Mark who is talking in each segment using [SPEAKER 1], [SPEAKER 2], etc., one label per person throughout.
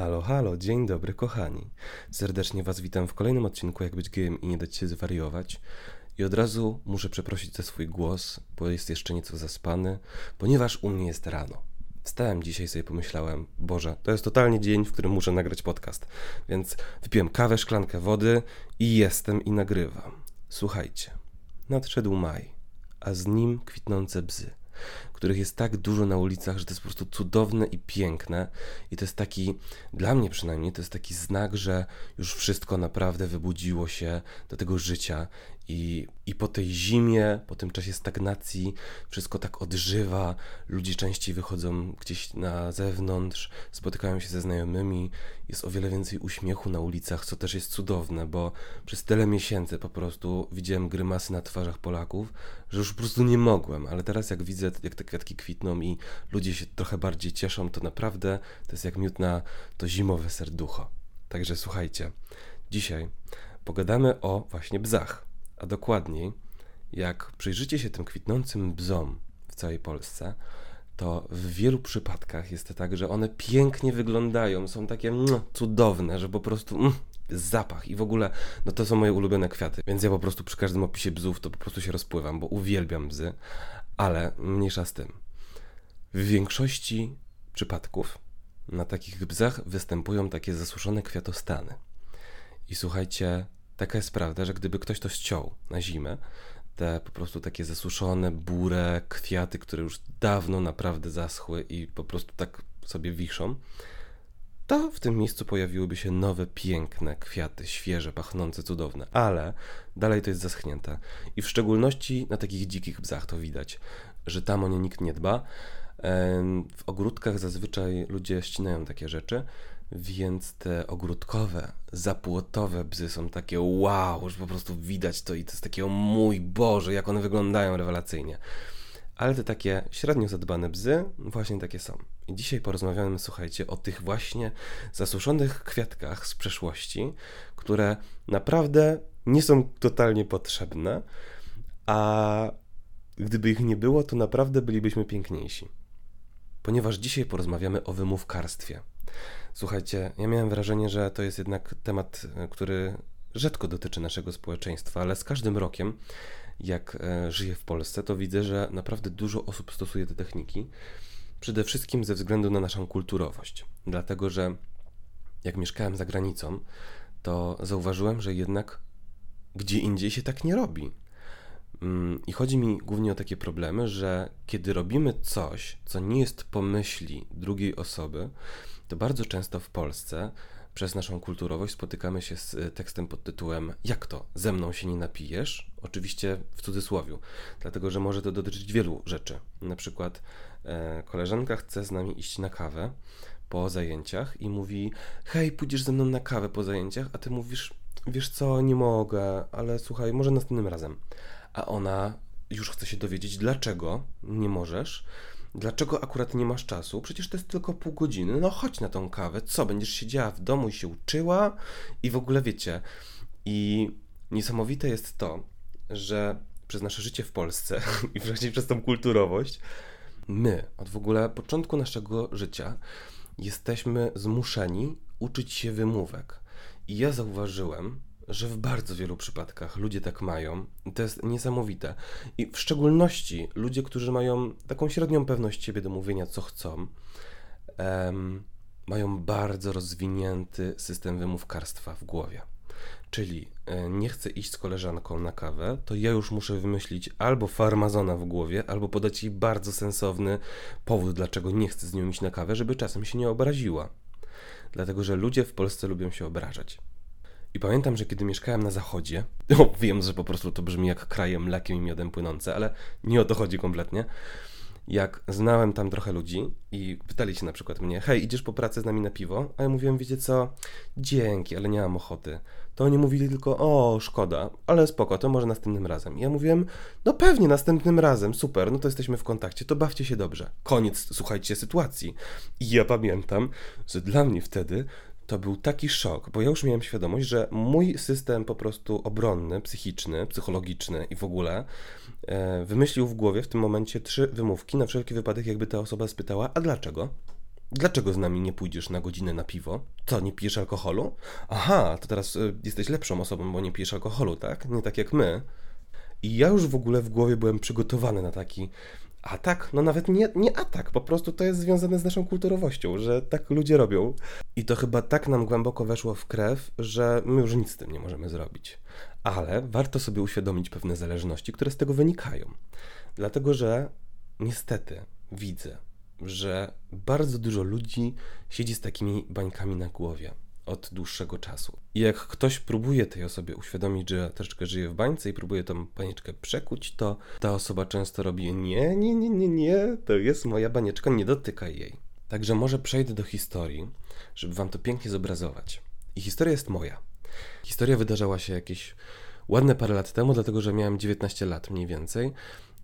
[SPEAKER 1] Halo, halo, dzień dobry kochani. Serdecznie Was witam w kolejnym odcinku Jak być gejem i nie dać się zwariować. I od razu muszę przeprosić za swój głos, bo jest jeszcze nieco zaspany, ponieważ u mnie jest rano. Wstałem dzisiaj sobie pomyślałem, Boże, to jest totalnie dzień, w którym muszę nagrać podcast. Więc wypiłem kawę, szklankę wody i jestem i nagrywam. Słuchajcie, nadszedł maj, a z nim kwitnące bzy których jest tak dużo na ulicach, że to jest po prostu cudowne i piękne. I to jest taki, dla mnie przynajmniej, to jest taki znak, że już wszystko naprawdę wybudziło się do tego życia. I, I po tej zimie, po tym czasie stagnacji, wszystko tak odżywa. Ludzie częściej wychodzą gdzieś na zewnątrz, spotykają się ze znajomymi, jest o wiele więcej uśmiechu na ulicach, co też jest cudowne, bo przez tyle miesięcy po prostu widziałem grymasy na twarzach Polaków, że już po prostu nie mogłem. Ale teraz, jak widzę, jak te kwiatki kwitną i ludzie się trochę bardziej cieszą, to naprawdę to jest jak miód na to zimowe serducho. Także słuchajcie, dzisiaj pogadamy o właśnie bzach, a dokładniej, jak przyjrzycie się tym kwitnącym bzom w całej Polsce, to w wielu przypadkach jest to tak, że one pięknie wyglądają, są takie mm, cudowne, że po prostu mm, zapach i w ogóle, no to są moje ulubione kwiaty, więc ja po prostu przy każdym opisie bzów to po prostu się rozpływam, bo uwielbiam bzy, ale mniejsza z tym. W większości przypadków na takich bzach występują takie zasuszone kwiatostany. I słuchajcie, taka jest prawda, że gdyby ktoś to ściął na zimę, te po prostu takie zasuszone, bure kwiaty, które już dawno naprawdę zaschły i po prostu tak sobie wiszą, to w tym miejscu pojawiłyby się nowe, piękne kwiaty, świeże, pachnące, cudowne, ale dalej to jest zaschnięte. I w szczególności na takich dzikich bzach to widać, że tam o nie nikt nie dba. W ogródkach zazwyczaj ludzie ścinają takie rzeczy, więc te ogródkowe, zapłotowe bzy są takie wow, że po prostu widać to i to jest takie o mój Boże, jak one wyglądają rewelacyjnie. Ale te takie średnio zadbane bzy właśnie takie są. I dzisiaj porozmawiamy, słuchajcie, o tych właśnie zasuszonych kwiatkach z przeszłości, które naprawdę nie są totalnie potrzebne, a gdyby ich nie było, to naprawdę bylibyśmy piękniejsi. Ponieważ dzisiaj porozmawiamy o wymówkarstwie. Słuchajcie, ja miałem wrażenie, że to jest jednak temat, który rzadko dotyczy naszego społeczeństwa, ale z każdym rokiem, jak e, żyję w Polsce, to widzę, że naprawdę dużo osób stosuje te techniki. Przede wszystkim ze względu na naszą kulturowość. Dlatego, że jak mieszkałem za granicą, to zauważyłem, że jednak gdzie indziej się tak nie robi. Mm, I chodzi mi głównie o takie problemy, że kiedy robimy coś, co nie jest pomyśli drugiej osoby, to bardzo często w Polsce przez naszą kulturowość spotykamy się z tekstem pod tytułem Jak to? Ze mną się nie napijesz? Oczywiście w cudzysłowiu, dlatego że może to dotyczyć wielu rzeczy. Na przykład e, koleżanka chce z nami iść na kawę po zajęciach i mówi: Hej, pójdziesz ze mną na kawę po zajęciach, a ty mówisz: Wiesz co, nie mogę, ale słuchaj, może następnym razem. A ona już chce się dowiedzieć, dlaczego nie możesz Dlaczego akurat nie masz czasu? Przecież to jest tylko pół godziny. No chodź na tą kawę. Co, będziesz siedziała w domu i się uczyła? I w ogóle wiecie. I niesamowite jest to, że przez nasze życie w Polsce i wreszcie przez tą kulturowość, my od w ogóle początku naszego życia jesteśmy zmuszeni uczyć się wymówek. I ja zauważyłem, że w bardzo wielu przypadkach ludzie tak mają. To jest niesamowite. I w szczególności ludzie, którzy mają taką średnią pewność siebie do mówienia, co chcą, um, mają bardzo rozwinięty system wymówkarstwa w głowie. Czyli e, nie chcę iść z koleżanką na kawę, to ja już muszę wymyślić albo farmazona w głowie, albo podać jej bardzo sensowny powód, dlaczego nie chcę z nią iść na kawę, żeby czasem się nie obraziła. Dlatego, że ludzie w Polsce lubią się obrażać. I pamiętam, że kiedy mieszkałem na zachodzie, no, wiem, że po prostu to brzmi jak krajem mlekiem i miodem płynące, ale nie o to chodzi kompletnie. Jak znałem tam trochę ludzi i pytali się na przykład mnie, hej, idziesz po pracy z nami na piwo? A ja mówiłem, wiecie co, dzięki, ale nie mam ochoty. To oni mówili tylko, o, szkoda, ale spoko, to może następnym razem. I ja mówiłem, no pewnie, następnym razem, super, no to jesteśmy w kontakcie, to bawcie się dobrze. Koniec, słuchajcie, sytuacji. I ja pamiętam, że dla mnie wtedy to był taki szok, bo ja już miałem świadomość, że mój system po prostu obronny, psychiczny, psychologiczny i w ogóle e, wymyślił w głowie w tym momencie trzy wymówki na wszelki wypadek, jakby ta osoba spytała, a dlaczego? Dlaczego z nami nie pójdziesz na godzinę na piwo? Co, nie pijesz alkoholu? Aha, to teraz y, jesteś lepszą osobą, bo nie pijesz alkoholu, tak? Nie tak jak my. I ja już w ogóle w głowie byłem przygotowany na taki atak. No nawet nie, nie atak, po prostu to jest związane z naszą kulturowością, że tak ludzie robią. I to chyba tak nam głęboko weszło w krew, że my już nic z tym nie możemy zrobić. Ale warto sobie uświadomić pewne zależności, które z tego wynikają. Dlatego, że niestety widzę, że bardzo dużo ludzi siedzi z takimi bańkami na głowie od dłuższego czasu. I jak ktoś próbuje tej osobie uświadomić, że troszeczkę żyje w bańce i próbuje tą banieczkę przekuć, to ta osoba często robi nie, nie, nie, nie, nie, to jest moja banieczka, nie dotykaj jej. Także może przejdę do historii, żeby wam to pięknie zobrazować. I historia jest moja. Historia wydarzała się jakieś ładne parę lat temu, dlatego że miałem 19 lat mniej więcej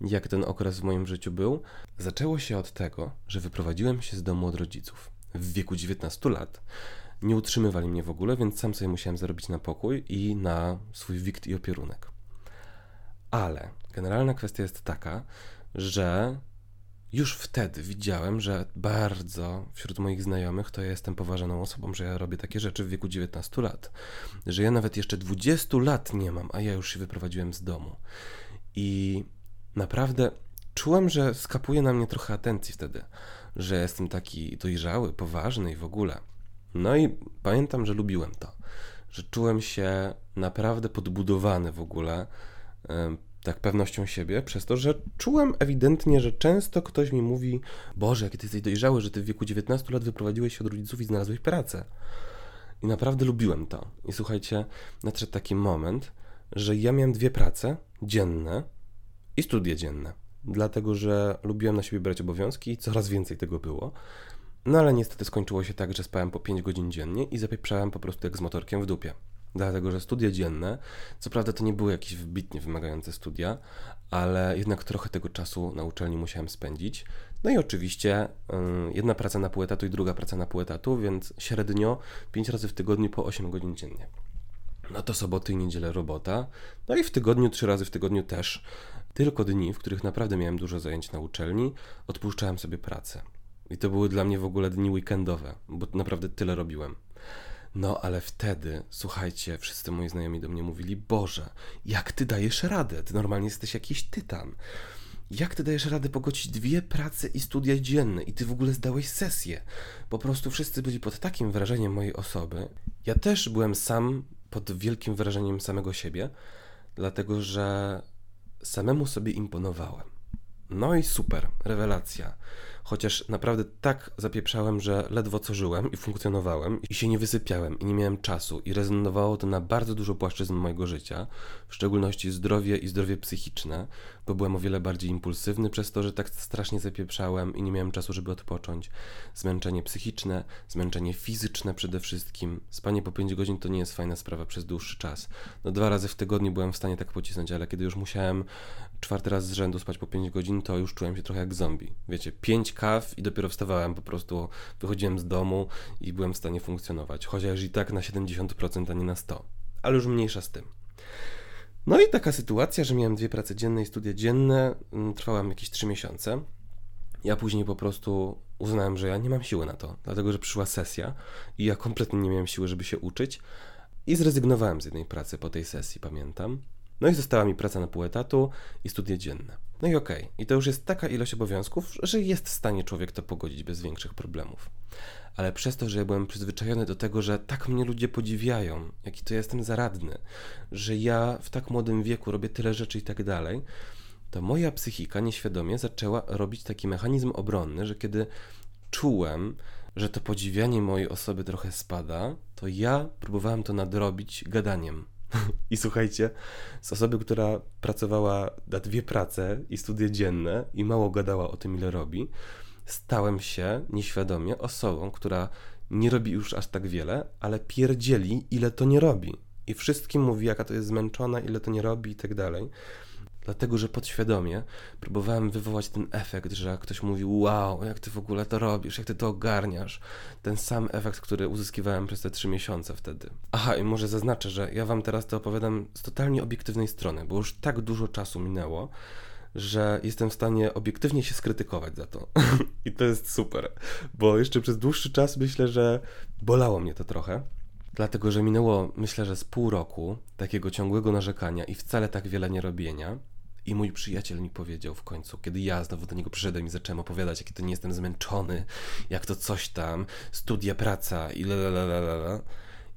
[SPEAKER 1] jak ten okres w moim życiu był, zaczęło się od tego, że wyprowadziłem się z domu od rodziców w wieku 19 lat. Nie utrzymywali mnie w ogóle, więc sam sobie musiałem zarobić na pokój i na swój wikt i opierunek. Ale generalna kwestia jest taka, że już wtedy widziałem, że bardzo wśród moich znajomych to ja jestem poważaną osobą, że ja robię takie rzeczy w wieku 19 lat. Że ja nawet jeszcze 20 lat nie mam, a ja już się wyprowadziłem z domu. I naprawdę czułem, że skapuje na mnie trochę atencji wtedy, że jestem taki dojrzały, poważny i w ogóle. No i pamiętam, że lubiłem to, że czułem się naprawdę podbudowany w ogóle, tak pewnością siebie, przez to, że czułem ewidentnie, że często ktoś mi mówi: Boże, jaki ty jesteś dojrzały, że ty w wieku 19 lat wyprowadziłeś się od rodziców i znalazłeś pracę. I naprawdę lubiłem to. I słuchajcie, nadszedł taki moment, że ja miałem dwie prace dzienne i studia dzienne, dlatego że lubiłem na siebie brać obowiązki i coraz więcej tego było. No ale niestety skończyło się tak, że spałem po 5 godzin dziennie i zapieprzałem po prostu jak z motorkiem w dupie. Dlatego, że studia dzienne, co prawda to nie były jakieś wybitnie wymagające studia, ale jednak trochę tego czasu na uczelni musiałem spędzić. No i oczywiście yy, jedna praca na pół etatu i druga praca na pół etatu, więc średnio 5 razy w tygodniu po 8 godzin dziennie. No to soboty i niedzielę robota. No i w tygodniu, trzy razy w tygodniu też tylko dni, w których naprawdę miałem dużo zajęć na uczelni, odpuszczałem sobie pracę. I to były dla mnie w ogóle dni weekendowe, bo naprawdę tyle robiłem. No ale wtedy, słuchajcie, wszyscy moi znajomi do mnie mówili: Boże, jak ty dajesz radę? Ty normalnie jesteś jakiś tytan. Jak ty dajesz radę pogodzić dwie prace i studia dzienne i ty w ogóle zdałeś sesję? Po prostu wszyscy byli pod takim wrażeniem mojej osoby. Ja też byłem sam pod wielkim wrażeniem samego siebie, dlatego że samemu sobie imponowałem. No i super, rewelacja chociaż naprawdę tak zapieprzałem, że ledwo co żyłem i funkcjonowałem i się nie wysypiałem i nie miałem czasu i rezonowało to na bardzo dużo płaszczyzn mojego życia, w szczególności zdrowie i zdrowie psychiczne, bo byłem o wiele bardziej impulsywny przez to, że tak strasznie zapieprzałem i nie miałem czasu, żeby odpocząć. Zmęczenie psychiczne, zmęczenie fizyczne przede wszystkim. Spanie po 5 godzin to nie jest fajna sprawa przez dłuższy czas. No dwa razy w tygodniu byłem w stanie tak pocisnąć, ale kiedy już musiałem czwarty raz z rzędu spać po 5 godzin, to już czułem się trochę jak zombie. Wiecie, 5 kaw i dopiero wstawałem, po prostu wychodziłem z domu i byłem w stanie funkcjonować. Chociaż i tak na 70%, a nie na 100%. Ale już mniejsza z tym. No i taka sytuacja, że miałem dwie prace dzienne i studia dzienne, mm, trwałam jakieś 3 miesiące. Ja później po prostu uznałem, że ja nie mam siły na to, dlatego że przyszła sesja i ja kompletnie nie miałem siły, żeby się uczyć. I zrezygnowałem z jednej pracy po tej sesji, pamiętam. No i została mi praca na pół etatu i studia dzienne. No i okej, okay. i to już jest taka ilość obowiązków, że jest w stanie człowiek to pogodzić bez większych problemów. Ale przez to, że ja byłem przyzwyczajony do tego, że tak mnie ludzie podziwiają, jaki to jestem zaradny, że ja w tak młodym wieku robię tyle rzeczy i tak dalej, to moja psychika nieświadomie zaczęła robić taki mechanizm obronny, że kiedy czułem, że to podziwianie mojej osoby trochę spada, to ja próbowałem to nadrobić gadaniem i słuchajcie, z osoby, która pracowała na dwie prace i studia dzienne i mało gadała o tym, ile robi, stałem się nieświadomie osobą, która nie robi już aż tak wiele, ale pierdzieli, ile to nie robi. I wszystkim mówi, jaka to jest zmęczona, ile to nie robi i tak dalej. Dlatego, że podświadomie próbowałem wywołać ten efekt, że ktoś mówił, wow, jak ty w ogóle to robisz, jak ty to ogarniasz. Ten sam efekt, który uzyskiwałem przez te trzy miesiące wtedy. Aha, i może zaznaczę, że ja wam teraz to opowiadam z totalnie obiektywnej strony, bo już tak dużo czasu minęło, że jestem w stanie obiektywnie się skrytykować za to. I to jest super, bo jeszcze przez dłuższy czas myślę, że bolało mnie to trochę. Dlatego, że minęło, myślę, że z pół roku takiego ciągłego narzekania i wcale tak wiele nie robienia. I mój przyjaciel mi powiedział w końcu, kiedy ja znowu do niego przyszedłem i zacząłem opowiadać, jaki to nie jestem zmęczony, jak to coś tam, studia, praca i la.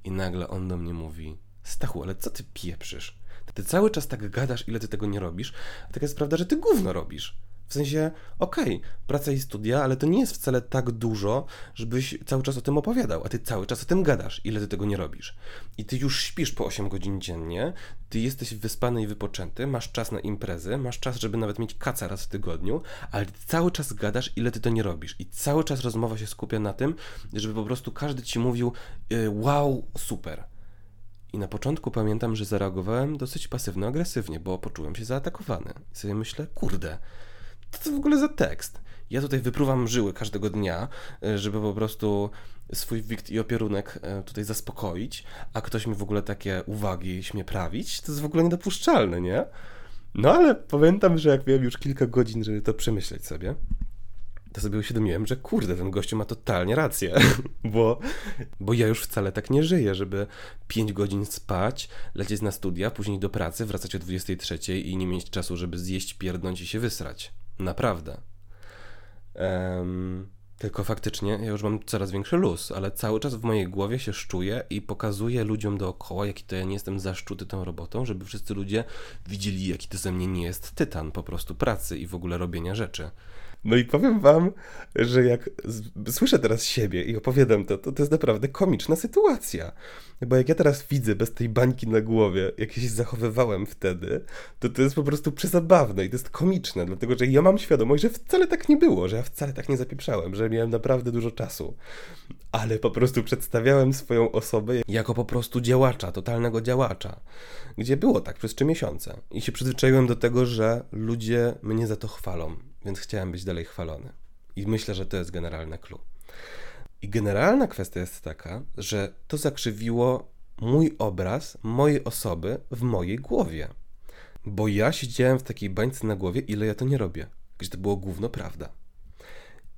[SPEAKER 1] I nagle on do mnie mówi: Stachu, ale co ty pieprzysz? Ty cały czas tak gadasz, ile ty tego nie robisz, a taka jest prawda, że ty gówno robisz. W sensie, okej, okay, praca i studia, ale to nie jest wcale tak dużo, żebyś cały czas o tym opowiadał, a ty cały czas o tym gadasz, ile ty tego nie robisz. I ty już śpisz po 8 godzin dziennie, ty jesteś wyspany i wypoczęty, masz czas na imprezy, masz czas, żeby nawet mieć kaca raz w tygodniu, ale ty cały czas gadasz, ile ty to nie robisz. I cały czas rozmowa się skupia na tym, żeby po prostu każdy ci mówił, y, wow, super. I na początku pamiętam, że zareagowałem dosyć pasywno-agresywnie, bo poczułem się zaatakowany. I sobie myślę, kurde, co to w ogóle za tekst? Ja tutaj wypruwam żyły każdego dnia, e, żeby po prostu swój wikt i opierunek e, tutaj zaspokoić, a ktoś mi w ogóle takie uwagi śmie prawić, to jest w ogóle niedopuszczalne, nie? No ale pamiętam, że jak miałem już kilka godzin, żeby to przemyśleć sobie, to sobie uświadomiłem, że kurde, ten gościu ma totalnie rację, bo, bo ja już wcale tak nie żyję, żeby 5 godzin spać, lecieć na studia, później do pracy, wracać o 23 i nie mieć czasu, żeby zjeść, pierdnąć i się wysrać. Naprawdę. Um, tylko faktycznie ja już mam coraz większy luz, ale cały czas w mojej głowie się szczuję i pokazuję ludziom dookoła, jaki to ja nie jestem zaszczuty tą robotą, żeby wszyscy ludzie widzieli, jaki to ze mnie nie jest tytan po prostu pracy i w ogóle robienia rzeczy. No i powiem wam, że jak słyszę teraz siebie i opowiadam to, to to jest naprawdę komiczna sytuacja. Bo jak ja teraz widzę bez tej bańki na głowie, jak się zachowywałem wtedy, to to jest po prostu przezabawne i to jest komiczne, dlatego że ja mam świadomość, że wcale tak nie było, że ja wcale tak nie zapieprzałem, że miałem naprawdę dużo czasu. Ale po prostu przedstawiałem swoją osobę jako po prostu działacza, totalnego działacza, gdzie było tak przez trzy miesiące. I się przyzwyczaiłem do tego, że ludzie mnie za to chwalą więc chciałem być dalej chwalony. I myślę, że to jest generalne clue. I generalna kwestia jest taka, że to zakrzywiło mój obraz mojej osoby w mojej głowie. Bo ja siedziałem w takiej bańce na głowie, ile ja to nie robię. Gdzie to było główno prawda.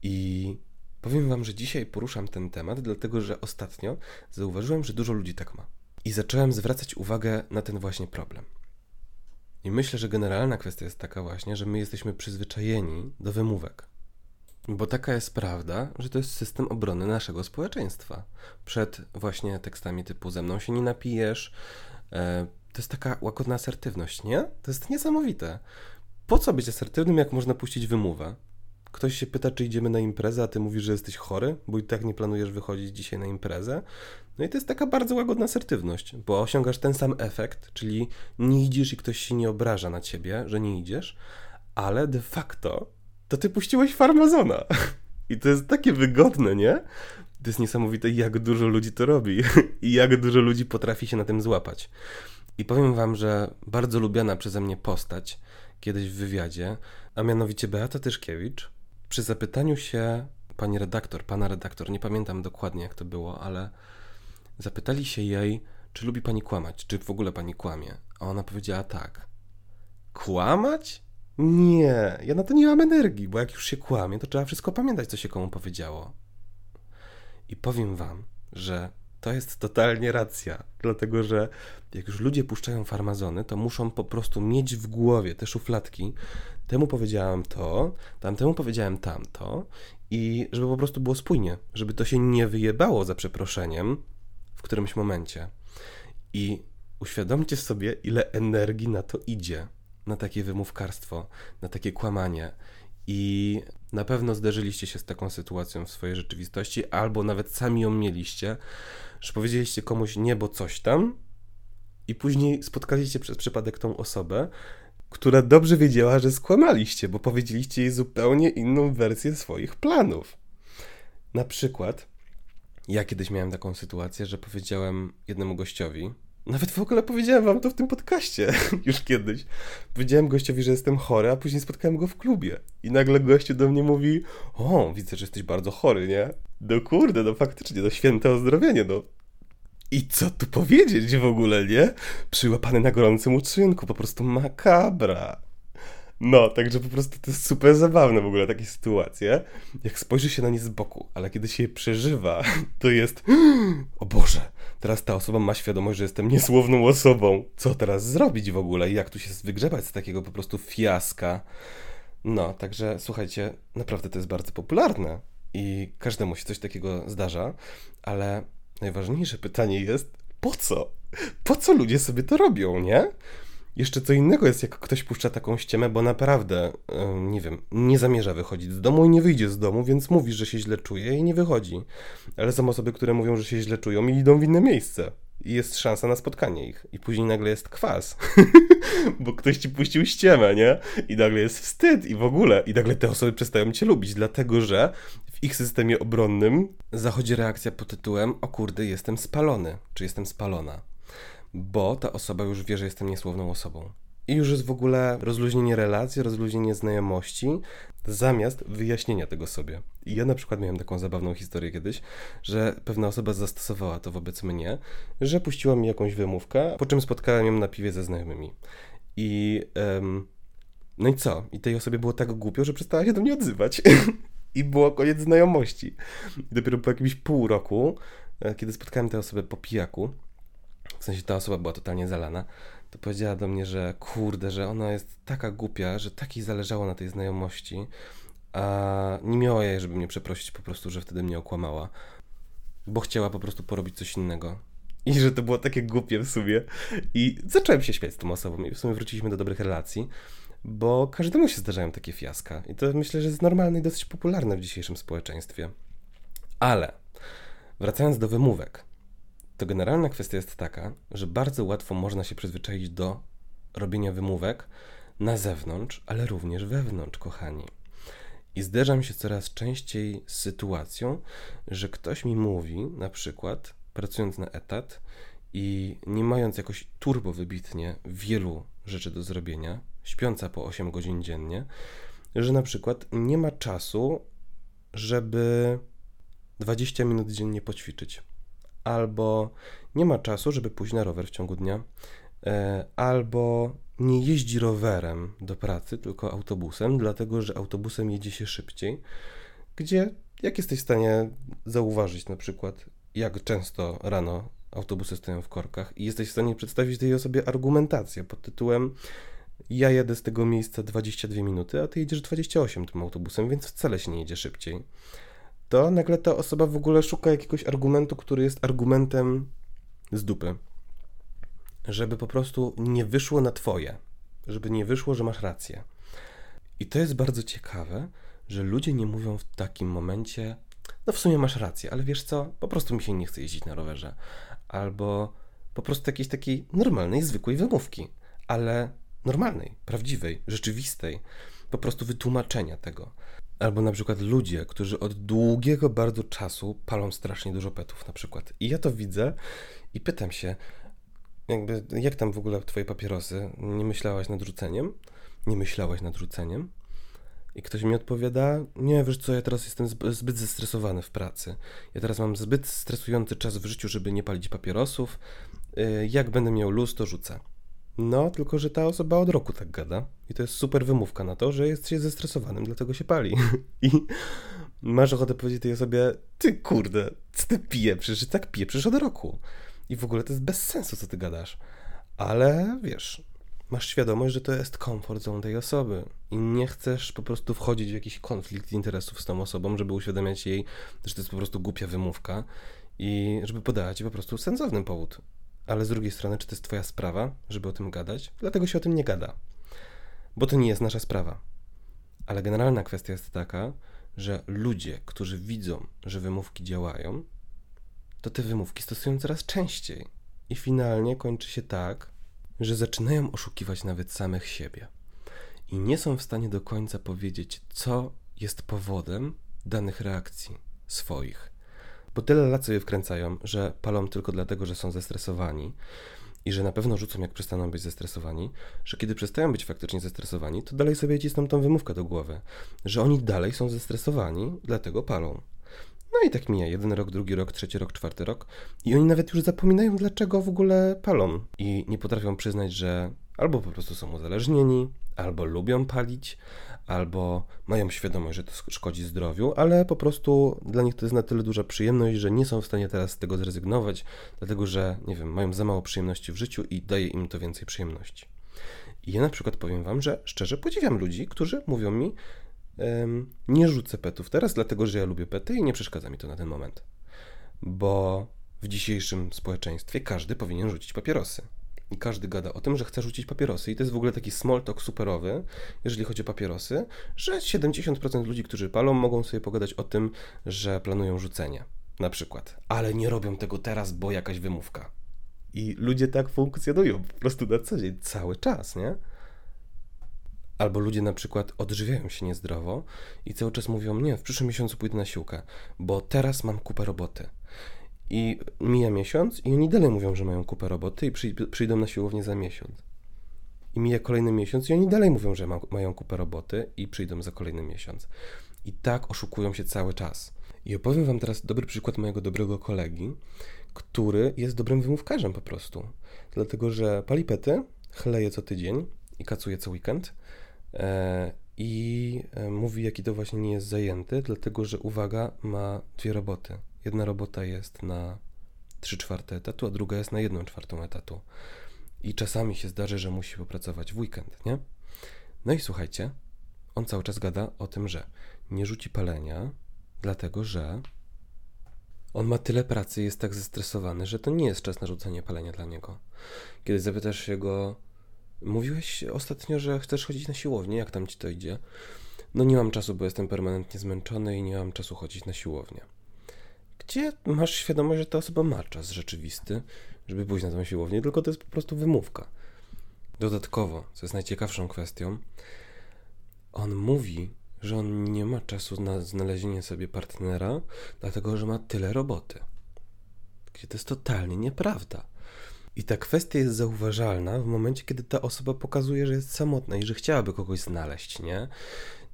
[SPEAKER 1] I powiem wam, że dzisiaj poruszam ten temat, dlatego że ostatnio zauważyłem, że dużo ludzi tak ma. I zacząłem zwracać uwagę na ten właśnie problem. I myślę, że generalna kwestia jest taka właśnie, że my jesteśmy przyzwyczajeni do wymówek. Bo taka jest prawda, że to jest system obrony naszego społeczeństwa. Przed właśnie tekstami typu ze mną się nie napijesz. E, to jest taka łagodna asertywność, nie? To jest niesamowite. Po co być asertywnym, jak można puścić wymówę? Ktoś się pyta, czy idziemy na imprezę, a ty mówisz, że jesteś chory, bo i tak nie planujesz wychodzić dzisiaj na imprezę. No i to jest taka bardzo łagodna asertywność, bo osiągasz ten sam efekt, czyli nie idziesz i ktoś się nie obraża na ciebie, że nie idziesz, ale de facto to ty puściłeś farmazona. I to jest takie wygodne, nie? To jest niesamowite, jak dużo ludzi to robi i jak dużo ludzi potrafi się na tym złapać. I powiem wam, że bardzo lubiana przeze mnie postać kiedyś w wywiadzie, a mianowicie Beata Tyszkiewicz, przy zapytaniu się pani redaktor, pana redaktor, nie pamiętam dokładnie jak to było, ale zapytali się jej, czy lubi pani kłamać, czy w ogóle pani kłamie. A ona powiedziała tak. Kłamać? Nie, ja na to nie mam energii, bo jak już się kłamie, to trzeba wszystko pamiętać, co się komu powiedziało. I powiem wam, że to jest totalnie racja, dlatego że jak już ludzie puszczają farmazony, to muszą po prostu mieć w głowie te szufladki. Temu powiedziałem to, tamtemu powiedziałem tamto i żeby po prostu było spójnie, żeby to się nie wyjebało za przeproszeniem którymś momencie. I uświadomcie sobie, ile energii na to idzie, na takie wymówkarstwo, na takie kłamanie. I na pewno zderzyliście się z taką sytuacją w swojej rzeczywistości, albo nawet sami ją mieliście, że powiedzieliście komuś niebo coś tam i później spotkaliście przez przypadek tą osobę, która dobrze wiedziała, że skłamaliście, bo powiedzieliście jej zupełnie inną wersję swoich planów. Na przykład, ja kiedyś miałem taką sytuację, że powiedziałem jednemu gościowi, nawet w ogóle powiedziałem wam to w tym podcaście już kiedyś. Powiedziałem gościowi, że jestem chory, a później spotkałem go w klubie. I nagle gościu do mnie mówi: O, widzę, że jesteś bardzo chory, nie? No kurde, no faktycznie, no święte ozdrowienie, no. I co tu powiedzieć w ogóle, nie? Przyłapany na gorącym uczynku, po prostu makabra. No, także po prostu to jest super zabawne w ogóle takie sytuacje, jak spojrzy się na nie z boku, ale kiedy się je przeżywa, to jest o Boże, teraz ta osoba ma świadomość, że jestem niesłowną osobą. Co teraz zrobić w ogóle i jak tu się wygrzebać z takiego po prostu fiaska? No, także słuchajcie, naprawdę to jest bardzo popularne i każdemu się coś takiego zdarza, ale najważniejsze pytanie jest, po co? Po co ludzie sobie to robią, nie? Jeszcze co innego jest, jak ktoś puszcza taką ściemę, bo naprawdę, nie wiem, nie zamierza wychodzić z domu i nie wyjdzie z domu, więc mówi, że się źle czuje i nie wychodzi. Ale są osoby, które mówią, że się źle czują i idą w inne miejsce. I jest szansa na spotkanie ich. I później nagle jest kwas, bo ktoś ci puścił ściemę, nie? I nagle jest wstyd i w ogóle. I nagle te osoby przestają cię lubić, dlatego że w ich systemie obronnym zachodzi reakcja pod tytułem: O kurde, jestem spalony, czy jestem spalona bo ta osoba już wie, że jestem niesłowną osobą. I już jest w ogóle rozluźnienie relacji, rozluźnienie znajomości, zamiast wyjaśnienia tego sobie. I ja na przykład miałem taką zabawną historię kiedyś, że pewna osoba zastosowała to wobec mnie, że puściła mi jakąś wymówkę, po czym spotkałem ją na piwie ze znajomymi. I um, no i co? I tej osobie było tak głupio, że przestała się do mnie odzywać. I było koniec znajomości. I dopiero po jakimś pół roku, e, kiedy spotkałem tę osobę po pijaku, w sensie ta osoba była totalnie zalana, to powiedziała do mnie, że kurde, że ona jest taka głupia, że tak jej zależało na tej znajomości, a nie miała jej, żeby mnie przeprosić po prostu, że wtedy mnie okłamała, bo chciała po prostu porobić coś innego. I że to było takie głupie w sumie. I zacząłem się śmiać z tą osobą i w sumie wróciliśmy do dobrych relacji, bo każdemu się zdarzają takie fiaska. I to myślę, że jest normalne i dosyć popularne w dzisiejszym społeczeństwie. Ale wracając do wymówek to generalna kwestia jest taka, że bardzo łatwo można się przyzwyczaić do robienia wymówek na zewnątrz, ale również wewnątrz, kochani. I zderzam się coraz częściej z sytuacją, że ktoś mi mówi, na przykład pracując na etat i nie mając jakoś turbo wybitnie wielu rzeczy do zrobienia, śpiąca po 8 godzin dziennie, że na przykład nie ma czasu, żeby 20 minut dziennie poćwiczyć albo nie ma czasu, żeby pójść na rower w ciągu dnia, e, albo nie jeździ rowerem do pracy, tylko autobusem, dlatego że autobusem jedzie się szybciej, gdzie jak jesteś w stanie zauważyć na przykład, jak często rano autobusy stoją w korkach i jesteś w stanie przedstawić tej osobie argumentację pod tytułem ja jedę z tego miejsca 22 minuty, a ty jedziesz 28 tym autobusem, więc wcale się nie jedzie szybciej to nagle ta osoba w ogóle szuka jakiegoś argumentu, który jest argumentem z dupy. Żeby po prostu nie wyszło na twoje. Żeby nie wyszło, że masz rację. I to jest bardzo ciekawe, że ludzie nie mówią w takim momencie, no w sumie masz rację, ale wiesz co, po prostu mi się nie chce jeździć na rowerze. Albo po prostu jakiejś takiej normalnej, zwykłej wymówki, ale normalnej, prawdziwej, rzeczywistej, po prostu wytłumaczenia tego. Albo na przykład ludzie, którzy od długiego bardzo czasu palą strasznie dużo petów na przykład. I ja to widzę i pytam się, jakby, jak tam w ogóle twoje papierosy? Nie myślałaś nad rzuceniem? Nie myślałaś nad rzuceniem? I ktoś mi odpowiada, nie, wiesz co, ja teraz jestem zbyt zestresowany w pracy. Ja teraz mam zbyt stresujący czas w życiu, żeby nie palić papierosów. Y, jak będę miał luz, to rzucę. No, tylko że ta osoba od roku tak gada. I to jest super wymówka na to, że jest się zestresowanym, dlatego się pali. I masz ochotę powiedzieć tej osobie, ty kurde, co ty pije? Przecież tak pije, przecież od roku. I w ogóle to jest bez sensu, co ty gadasz. Ale wiesz, masz świadomość, że to jest komfort zone tej osoby i nie chcesz po prostu wchodzić w jakiś konflikt interesów z tą osobą, żeby uświadamiać jej, że to jest po prostu głupia wymówka i żeby podała ci po prostu sensowny powód ale z drugiej strony, czy to jest Twoja sprawa, żeby o tym gadać? Dlatego się o tym nie gada, bo to nie jest nasza sprawa. Ale generalna kwestia jest taka, że ludzie, którzy widzą, że wymówki działają, to te wymówki stosują coraz częściej. I finalnie kończy się tak, że zaczynają oszukiwać nawet samych siebie. I nie są w stanie do końca powiedzieć, co jest powodem danych reakcji swoich bo tyle lat sobie wkręcają, że palą tylko dlatego, że są zestresowani i że na pewno rzucą, jak przestaną być zestresowani, że kiedy przestają być faktycznie zestresowani, to dalej sobie cisną tą wymówkę do głowy, że oni dalej są zestresowani, dlatego palą. No i tak mija jeden rok, drugi rok, trzeci rok, czwarty rok i oni nawet już zapominają, dlaczego w ogóle palą i nie potrafią przyznać, że Albo po prostu są uzależnieni, albo lubią palić, albo mają świadomość, że to szkodzi zdrowiu, ale po prostu dla nich to jest na tyle duża przyjemność, że nie są w stanie teraz z tego zrezygnować, dlatego że, nie wiem, mają za mało przyjemności w życiu i daje im to więcej przyjemności. I ja na przykład powiem Wam, że szczerze podziwiam ludzi, którzy mówią mi, nie rzucę petów teraz, dlatego że ja lubię pety i nie przeszkadza mi to na ten moment. Bo w dzisiejszym społeczeństwie każdy powinien rzucić papierosy. I każdy gada o tym, że chce rzucić papierosy. I to jest w ogóle taki small talk superowy, jeżeli chodzi o papierosy, że 70% ludzi, którzy palą, mogą sobie pogadać o tym, że planują rzucenie. Na przykład. Ale nie robią tego teraz, bo jakaś wymówka. I ludzie tak funkcjonują po prostu na co dzień, cały czas, nie? Albo ludzie na przykład odżywiają się niezdrowo i cały czas mówią: Nie, w przyszłym miesiącu pójdę na siłkę, bo teraz mam kupę roboty. I mija miesiąc i oni dalej mówią, że mają kupę roboty i przyjdą na siłownię za miesiąc. I mija kolejny miesiąc i oni dalej mówią, że ma, mają kupę roboty i przyjdą za kolejny miesiąc. I tak oszukują się cały czas. I opowiem wam teraz dobry przykład mojego dobrego kolegi, który jest dobrym wymówkarzem po prostu. Dlatego, że palipety chleje co tydzień i kacuje co weekend. E, I e, mówi, jaki to właśnie nie jest zajęty, dlatego że uwaga, ma dwie roboty. Jedna robota jest na 3 czwarte etatu, a druga jest na 1 czwartą etatu. I czasami się zdarzy, że musi popracować w weekend, nie? No i słuchajcie, on cały czas gada o tym, że nie rzuci palenia, dlatego że on ma tyle pracy i jest tak zestresowany, że to nie jest czas na rzucenie palenia dla niego. Kiedy zapytasz się go, mówiłeś ostatnio, że chcesz chodzić na siłownię, jak tam ci to idzie? No nie mam czasu, bo jestem permanentnie zmęczony i nie mam czasu chodzić na siłownię gdzie masz świadomość, że ta osoba ma czas rzeczywisty, żeby pójść na tą siłownię, tylko to jest po prostu wymówka. Dodatkowo, co jest najciekawszą kwestią, on mówi, że on nie ma czasu na znalezienie sobie partnera, dlatego że ma tyle roboty. Gdzie to jest totalnie nieprawda. I ta kwestia jest zauważalna w momencie, kiedy ta osoba pokazuje, że jest samotna i że chciałaby kogoś znaleźć, nie?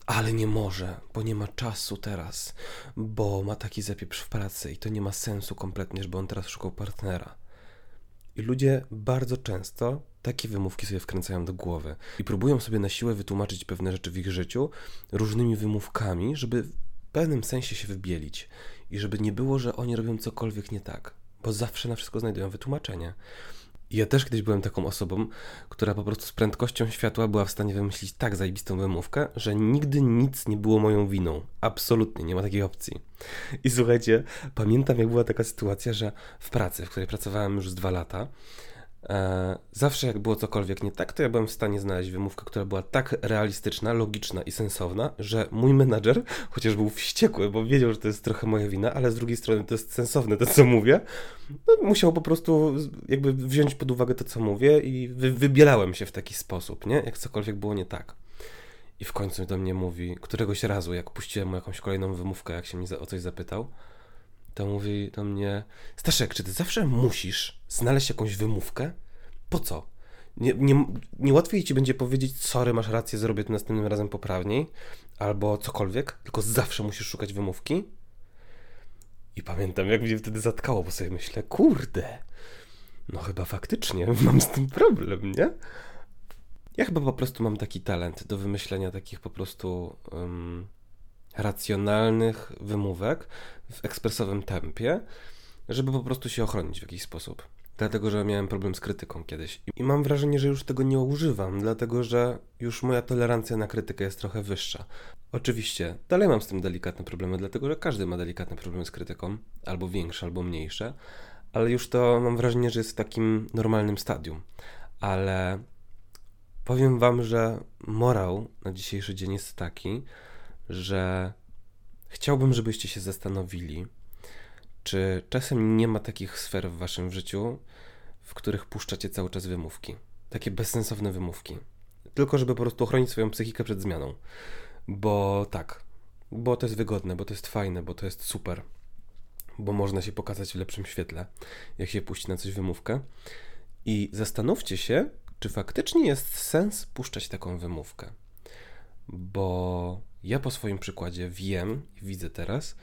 [SPEAKER 1] Ale nie może, bo nie ma czasu teraz, bo ma taki zapieprz w pracy i to nie ma sensu kompletnie, żeby on teraz szukał partnera. I ludzie bardzo często takie wymówki sobie wkręcają do głowy i próbują sobie na siłę wytłumaczyć pewne rzeczy w ich życiu różnymi wymówkami, żeby w pewnym sensie się wybielić i żeby nie było, że oni robią cokolwiek nie tak, bo zawsze na wszystko znajdują wytłumaczenie. Ja też kiedyś byłem taką osobą, która po prostu z prędkością światła była w stanie wymyślić tak zajebistą wymówkę, że nigdy nic nie było moją winą. Absolutnie, nie ma takiej opcji. I słuchajcie, pamiętam jak była taka sytuacja, że w pracy, w której pracowałem już z dwa lata, zawsze jak było cokolwiek nie tak, to ja byłem w stanie znaleźć wymówkę, która była tak realistyczna, logiczna i sensowna, że mój menadżer, chociaż był wściekły, bo wiedział, że to jest trochę moja wina, ale z drugiej strony to jest sensowne to, co mówię, no, musiał po prostu jakby wziąć pod uwagę to, co mówię i wy, wybielałem się w taki sposób, nie? Jak cokolwiek było nie tak. I w końcu do mnie mówi, któregoś razu, jak puściłem mu jakąś kolejną wymówkę, jak się mnie o coś zapytał, to mówi do mnie: Staszek, czy ty zawsze musisz znaleźć jakąś wymówkę? Po co? Nie, nie, nie łatwiej ci będzie powiedzieć, sorry, masz rację, zrobię to następnym razem poprawniej, albo cokolwiek, tylko zawsze musisz szukać wymówki. I pamiętam, jak mnie wtedy zatkało, bo sobie myślę, kurde, no chyba faktycznie mam z tym problem, nie? Ja chyba po prostu mam taki talent do wymyślenia takich po prostu um, racjonalnych wymówek w ekspresowym tempie, żeby po prostu się ochronić w jakiś sposób. Dlatego, że miałem problem z krytyką kiedyś. I mam wrażenie, że już tego nie używam, dlatego że już moja tolerancja na krytykę jest trochę wyższa. Oczywiście, dalej mam z tym delikatne problemy, dlatego że każdy ma delikatne problemy z krytyką, albo większe, albo mniejsze, ale już to mam wrażenie, że jest w takim normalnym stadium. Ale powiem Wam, że morał na dzisiejszy dzień jest taki, że chciałbym, żebyście się zastanowili, czy czasem nie ma takich sfer w waszym życiu, w których puszczacie cały czas wymówki. Takie bezsensowne wymówki. Tylko, żeby po prostu ochronić swoją psychikę przed zmianą. Bo tak, bo to jest wygodne, bo to jest fajne, bo to jest super. Bo można się pokazać w lepszym świetle, jak się puści na coś wymówkę. I zastanówcie się, czy faktycznie jest sens puszczać taką wymówkę. Bo ja po swoim przykładzie wiem widzę teraz,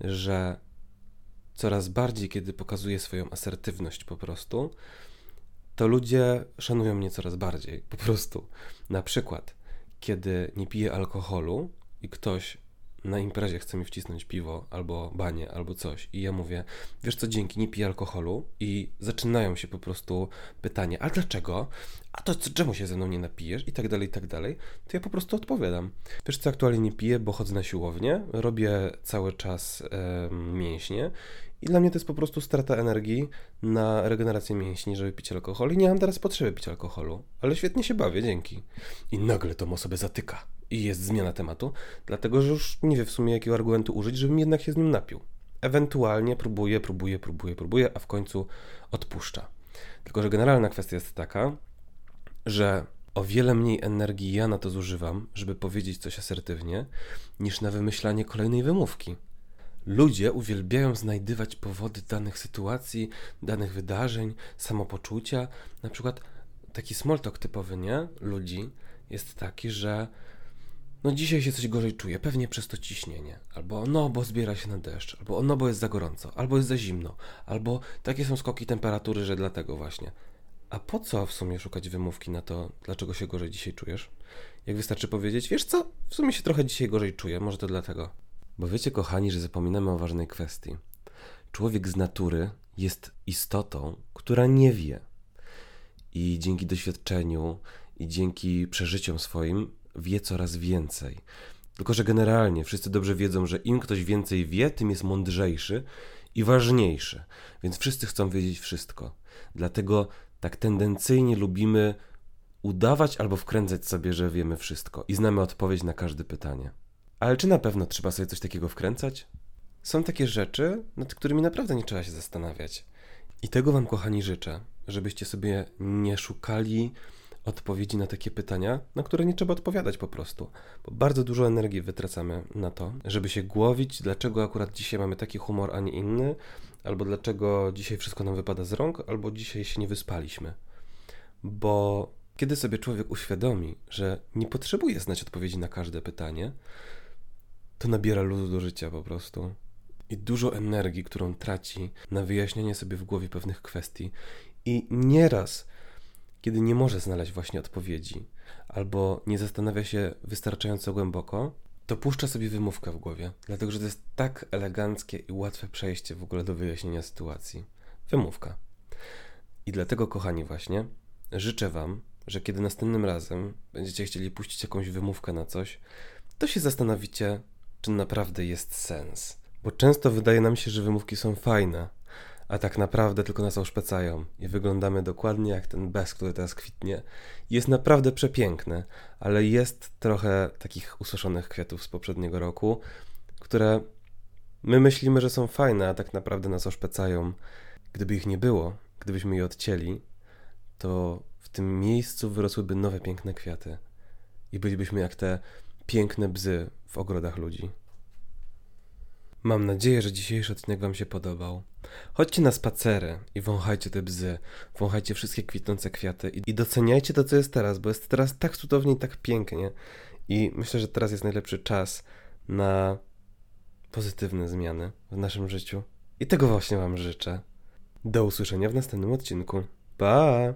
[SPEAKER 1] że coraz bardziej, kiedy pokazuję swoją asertywność po prostu, to ludzie szanują mnie coraz bardziej. Po prostu. Na przykład, kiedy nie piję alkoholu i ktoś na imprezie chce mi wcisnąć piwo albo banie albo coś i ja mówię, wiesz co, dzięki, nie piję alkoholu i zaczynają się po prostu pytanie, a dlaczego? A to czemu się ze mną nie napijesz? I tak dalej, i tak dalej. To ja po prostu odpowiadam. Wiesz co, aktualnie nie piję, bo chodzę na siłownię, robię cały czas e, mięśnie i dla mnie to jest po prostu strata energii na regenerację mięśni, żeby pić alkohol. I nie mam teraz potrzeby pić alkoholu, ale świetnie się bawię, dzięki. I nagle mu sobie zatyka. I jest zmiana tematu, dlatego że już nie wie w sumie jakiego argumentu użyć, żebym jednak się z nim napił. Ewentualnie próbuje, próbuje, próbuje, próbuje, a w końcu odpuszcza. Tylko, że generalna kwestia jest taka, że o wiele mniej energii ja na to zużywam, żeby powiedzieć coś asertywnie, niż na wymyślanie kolejnej wymówki. Ludzie uwielbiają znajdywać powody danych sytuacji, danych wydarzeń, samopoczucia. Na przykład taki small talk typowy, nie? Ludzi jest taki, że no dzisiaj się coś gorzej czuję, pewnie przez to ciśnienie, albo no bo zbiera się na deszcz, albo no bo jest za gorąco, albo jest za zimno, albo takie są skoki temperatury, że dlatego właśnie. A po co w sumie szukać wymówki na to, dlaczego się gorzej dzisiaj czujesz? Jak wystarczy powiedzieć, wiesz co, w sumie się trochę dzisiaj gorzej czuję, może to dlatego. Bo wiecie, kochani, że zapominamy o ważnej kwestii. Człowiek z natury jest istotą, która nie wie. I dzięki doświadczeniu i dzięki przeżyciom swoim wie coraz więcej. Tylko, że generalnie wszyscy dobrze wiedzą, że im ktoś więcej wie, tym jest mądrzejszy i ważniejszy. Więc wszyscy chcą wiedzieć wszystko. Dlatego tak tendencyjnie lubimy udawać albo wkręcać sobie, że wiemy wszystko i znamy odpowiedź na każde pytanie. Ale czy na pewno trzeba sobie coś takiego wkręcać? Są takie rzeczy, nad którymi naprawdę nie trzeba się zastanawiać. I tego Wam, kochani, życzę, żebyście sobie nie szukali odpowiedzi na takie pytania, na które nie trzeba odpowiadać po prostu, bo bardzo dużo energii wytracamy na to, żeby się głowić, dlaczego akurat dzisiaj mamy taki humor, a nie inny, albo dlaczego dzisiaj wszystko nam wypada z rąk, albo dzisiaj się nie wyspaliśmy. Bo kiedy sobie człowiek uświadomi, że nie potrzebuje znać odpowiedzi na każde pytanie, to nabiera luzu do życia po prostu. I dużo energii, którą traci na wyjaśnianie sobie w głowie pewnych kwestii. I nieraz kiedy nie może znaleźć właśnie odpowiedzi, albo nie zastanawia się wystarczająco głęboko, to puszcza sobie wymówkę w głowie, dlatego że to jest tak eleganckie i łatwe przejście w ogóle do wyjaśnienia sytuacji. Wymówka. I dlatego, kochani, właśnie życzę Wam, że kiedy następnym razem będziecie chcieli puścić jakąś wymówkę na coś, to się zastanowicie, czy naprawdę jest sens. Bo często wydaje nam się, że wymówki są fajne, a tak naprawdę tylko nas oszpecają i wyglądamy dokładnie jak ten bez, który teraz kwitnie. Jest naprawdę przepiękny, ale jest trochę takich ususzonych kwiatów z poprzedniego roku, które my myślimy, że są fajne, a tak naprawdę nas oszpecają. Gdyby ich nie było, gdybyśmy je odcięli, to w tym miejscu wyrosłyby nowe piękne kwiaty i bylibyśmy jak te piękne bzy w ogrodach ludzi. Mam nadzieję, że dzisiejszy odcinek Wam się podobał. Chodźcie na spacery i wąchajcie te bzy, wąchajcie wszystkie kwitnące kwiaty i, i doceniajcie to, co jest teraz, bo jest teraz tak cudownie i tak pięknie. I myślę, że teraz jest najlepszy czas na pozytywne zmiany w naszym życiu. I tego właśnie Wam życzę. Do usłyszenia w następnym odcinku. Pa!